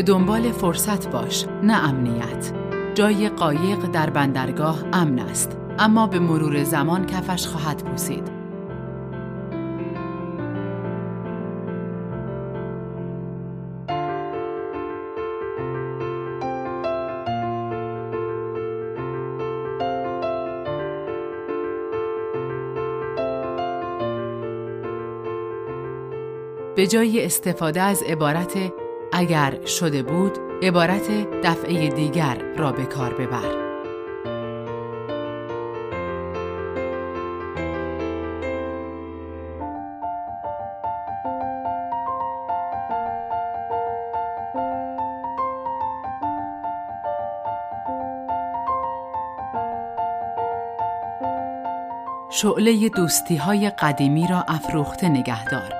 به دنبال فرصت باش نه امنیت. جای قایق در بندرگاه امن است اما به مرور زمان کفش خواهد پوسید. به جای استفاده از عبارت اگر شده بود عبارت دفعه دیگر را به کار ببر. شعله دوستی های قدیمی را افروخته نگهدار.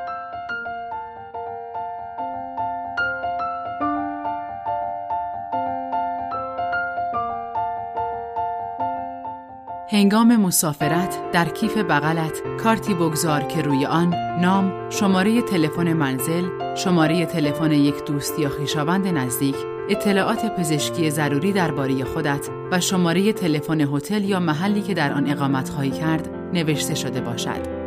هنگام مسافرت در کیف بغلت کارتی بگذار که روی آن نام، شماره تلفن منزل، شماره تلفن یک دوست یا خویشاوند نزدیک، اطلاعات پزشکی ضروری درباره خودت و شماره تلفن هتل یا محلی که در آن اقامت خواهی کرد نوشته شده باشد.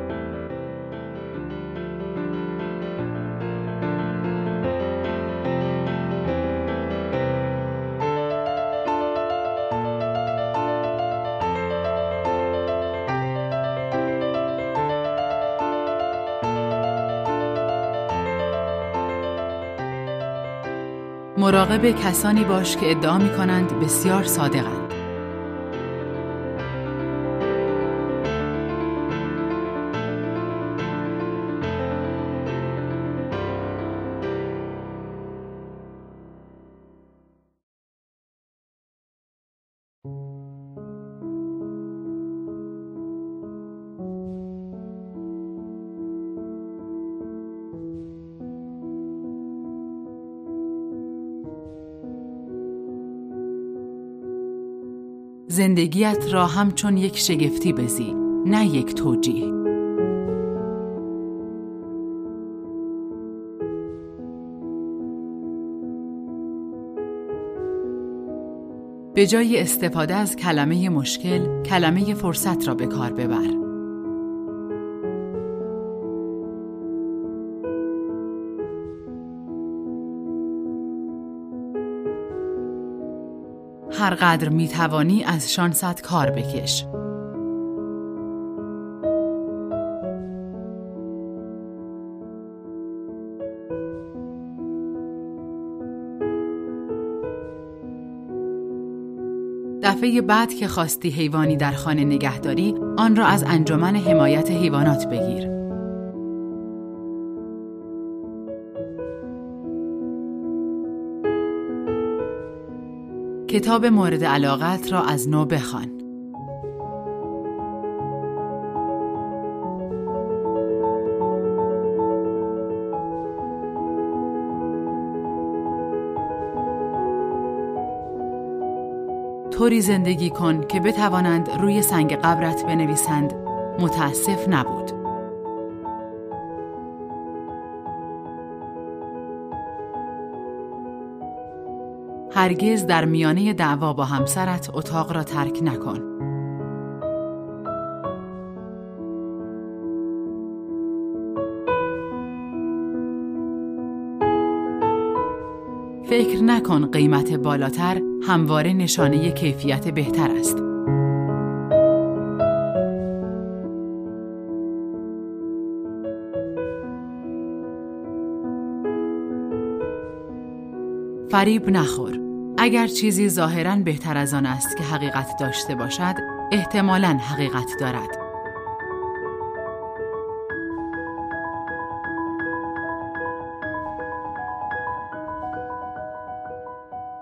مراقب کسانی باش که ادعا می کنند بسیار صادقند. زندگیت را همچون یک شگفتی بزی نه یک توجیه. به جای استفاده از کلمه مشکل کلمه فرصت را به کار ببر. هر قدر می توانی از شانست کار بکش. دفعه بعد که خواستی حیوانی در خانه نگهداری آن را از انجمن حمایت حیوانات بگیر. کتاب مورد علاقت را از نو بخوان. طوری زندگی کن که بتوانند روی سنگ قبرت بنویسند متاسف نبود. هرگز در میانه دعوا با همسرت اتاق را ترک نکن. فکر نکن قیمت بالاتر همواره نشانه کیفیت بهتر است. فریب نخور. اگر چیزی ظاهرا بهتر از آن است که حقیقت داشته باشد، احتمالاً حقیقت دارد.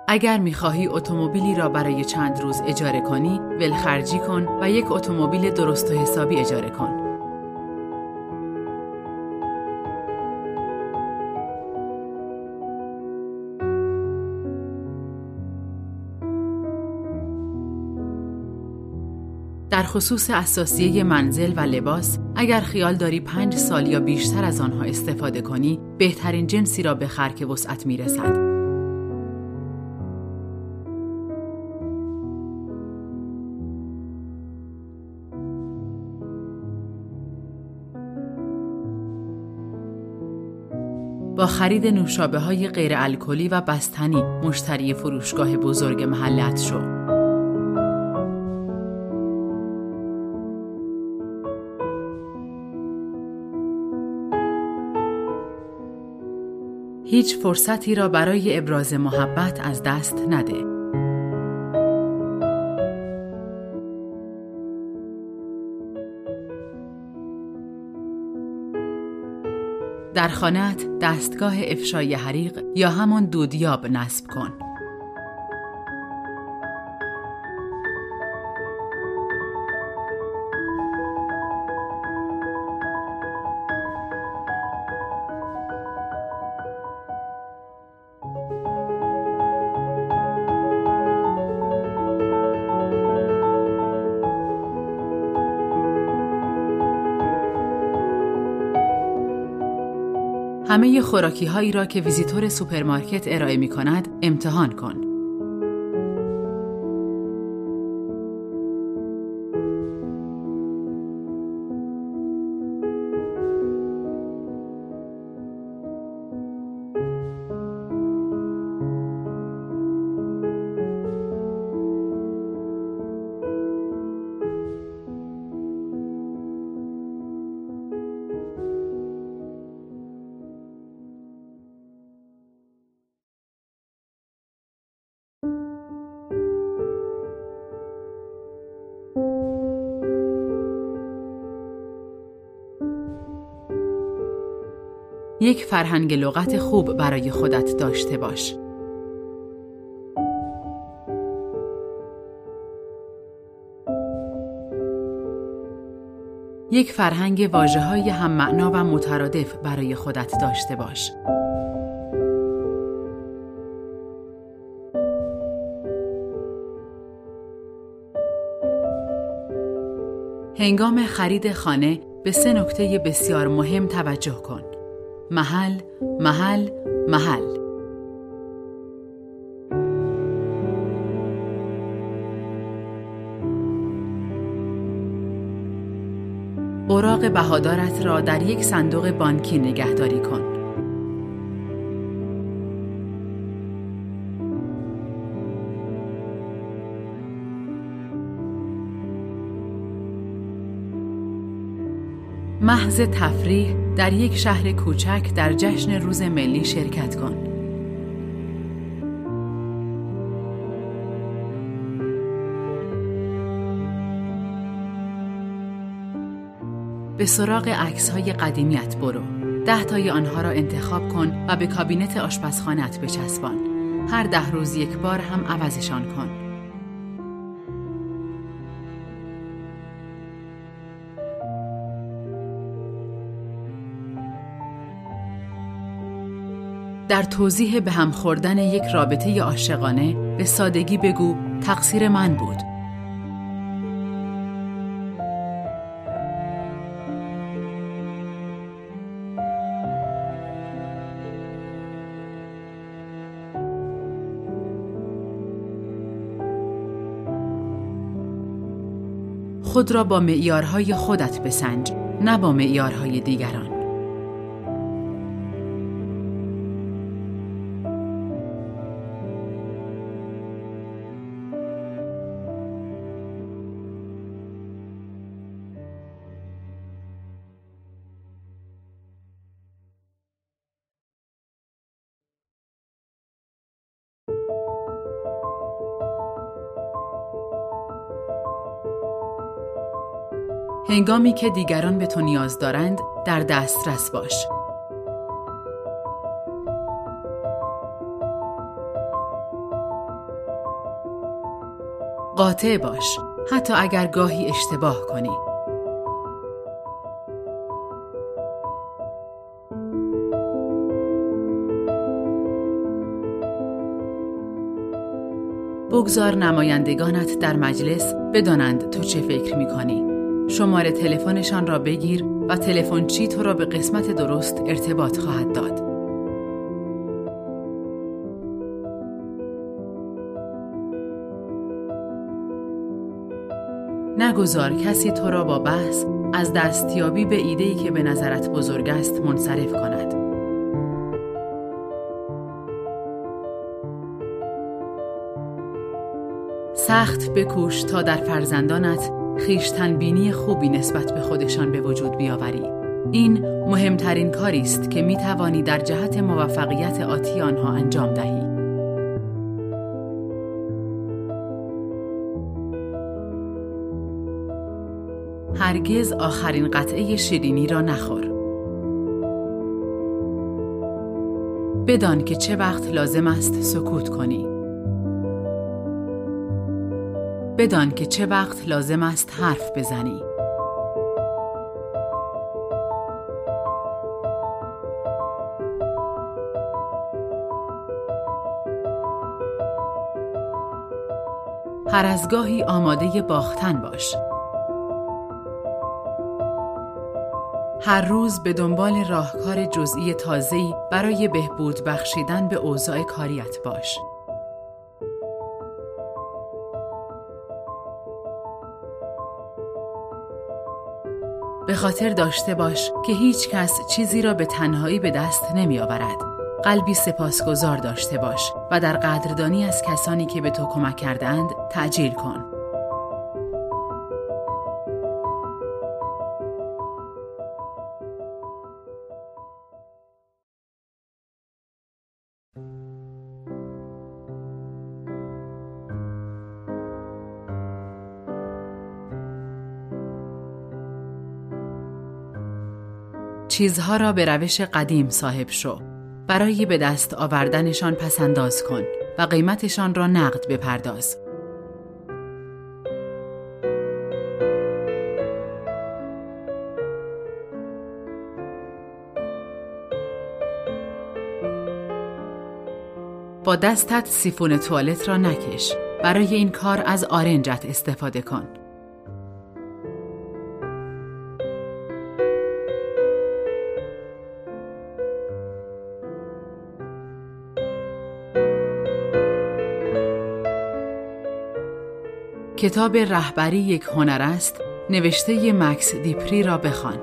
اگر می‌خواهی اتومبیلی را برای چند روز اجاره کنی، ولخرجی کن و یک اتومبیل درست و حسابی اجاره کن. خصوص اساسیه منزل و لباس اگر خیال داری پنج سال یا بیشتر از آنها استفاده کنی بهترین جنسی را بخر که وسعت می‌رسد با خرید نوشابه های غیر الکلی و بستنی مشتری فروشگاه بزرگ محلت شو. هیچ فرصتی را برای ابراز محبت از دست نده. در خانهت دستگاه افشای حریق یا همان دودیاب نصب کن. همه خوراکی هایی را که ویزیتور سوپرمارکت ارائه می کند امتحان کن. یک فرهنگ لغت خوب برای خودت داشته باش. یک فرهنگ واجه های هم معنا و مترادف برای خودت داشته باش. هنگام خرید خانه به سه نکته بسیار مهم توجه کن. محل محل محل اوراق بهادارت را در یک صندوق بانکی نگهداری کن. محض تفریح در یک شهر کوچک در جشن روز ملی شرکت کن. به سراغ عکس های قدیمیت برو. ده تای آنها را انتخاب کن و به کابینت آشپزخانت بچسبان. هر ده روز یک بار هم عوضشان کن. در توضیح به هم خوردن یک رابطه عاشقانه به سادگی بگو تقصیر من بود. خود را با معیارهای خودت بسنج نه با معیارهای دیگران هنگامی که دیگران به تو نیاز دارند در دسترس باش. قاطع باش حتی اگر گاهی اشتباه کنی. بگذار نمایندگانت در مجلس بدانند تو چه فکر می کنی. شماره تلفنشان را بگیر و تلفن چی تو را به قسمت درست ارتباط خواهد داد. نگذار کسی تو را با بحث از دستیابی به ایده‌ای که به نظرت بزرگ است منصرف کند. سخت بکوش تا در فرزندانت خیشتنبینی خوبی نسبت به خودشان به وجود بیاوری. این مهمترین کاری است که می توانی در جهت موفقیت آتی آنها انجام دهی. هرگز آخرین قطعه شیرینی را نخور. بدان که چه وقت لازم است سکوت کنی. بدان که چه وقت لازم است حرف بزنی. هر از گاهی آماده باختن باش. هر روز به دنبال راهکار جزئی تازه‌ای برای بهبود بخشیدن به اوضاع کاریت باش. خاطر داشته باش که هیچ کس چیزی را به تنهایی به دست نمی آورد. قلبی سپاسگزار داشته باش و در قدردانی از کسانی که به تو کمک کردند تعجیل کن. چیزها را به روش قدیم صاحب شو. برای به دست آوردنشان پسنداز کن و قیمتشان را نقد بپرداز. با دستت سیفون توالت را نکش. برای این کار از آرنجت استفاده کن. کتاب رهبری یک هنر است نوشته مکس دیپری را بخوان.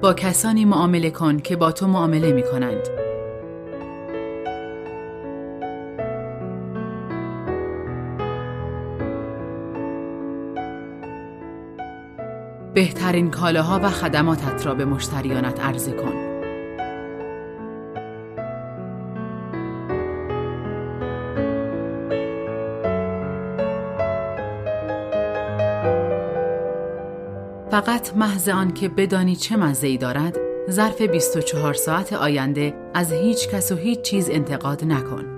با کسانی معامله کن که با تو معامله می کنند. بهترین کالاها و خدماتت را به مشتریانت عرضه کن. فقط محض آن که بدانی چه مزه ای دارد ظرف 24 ساعت آینده از هیچ کس و هیچ چیز انتقاد نکن.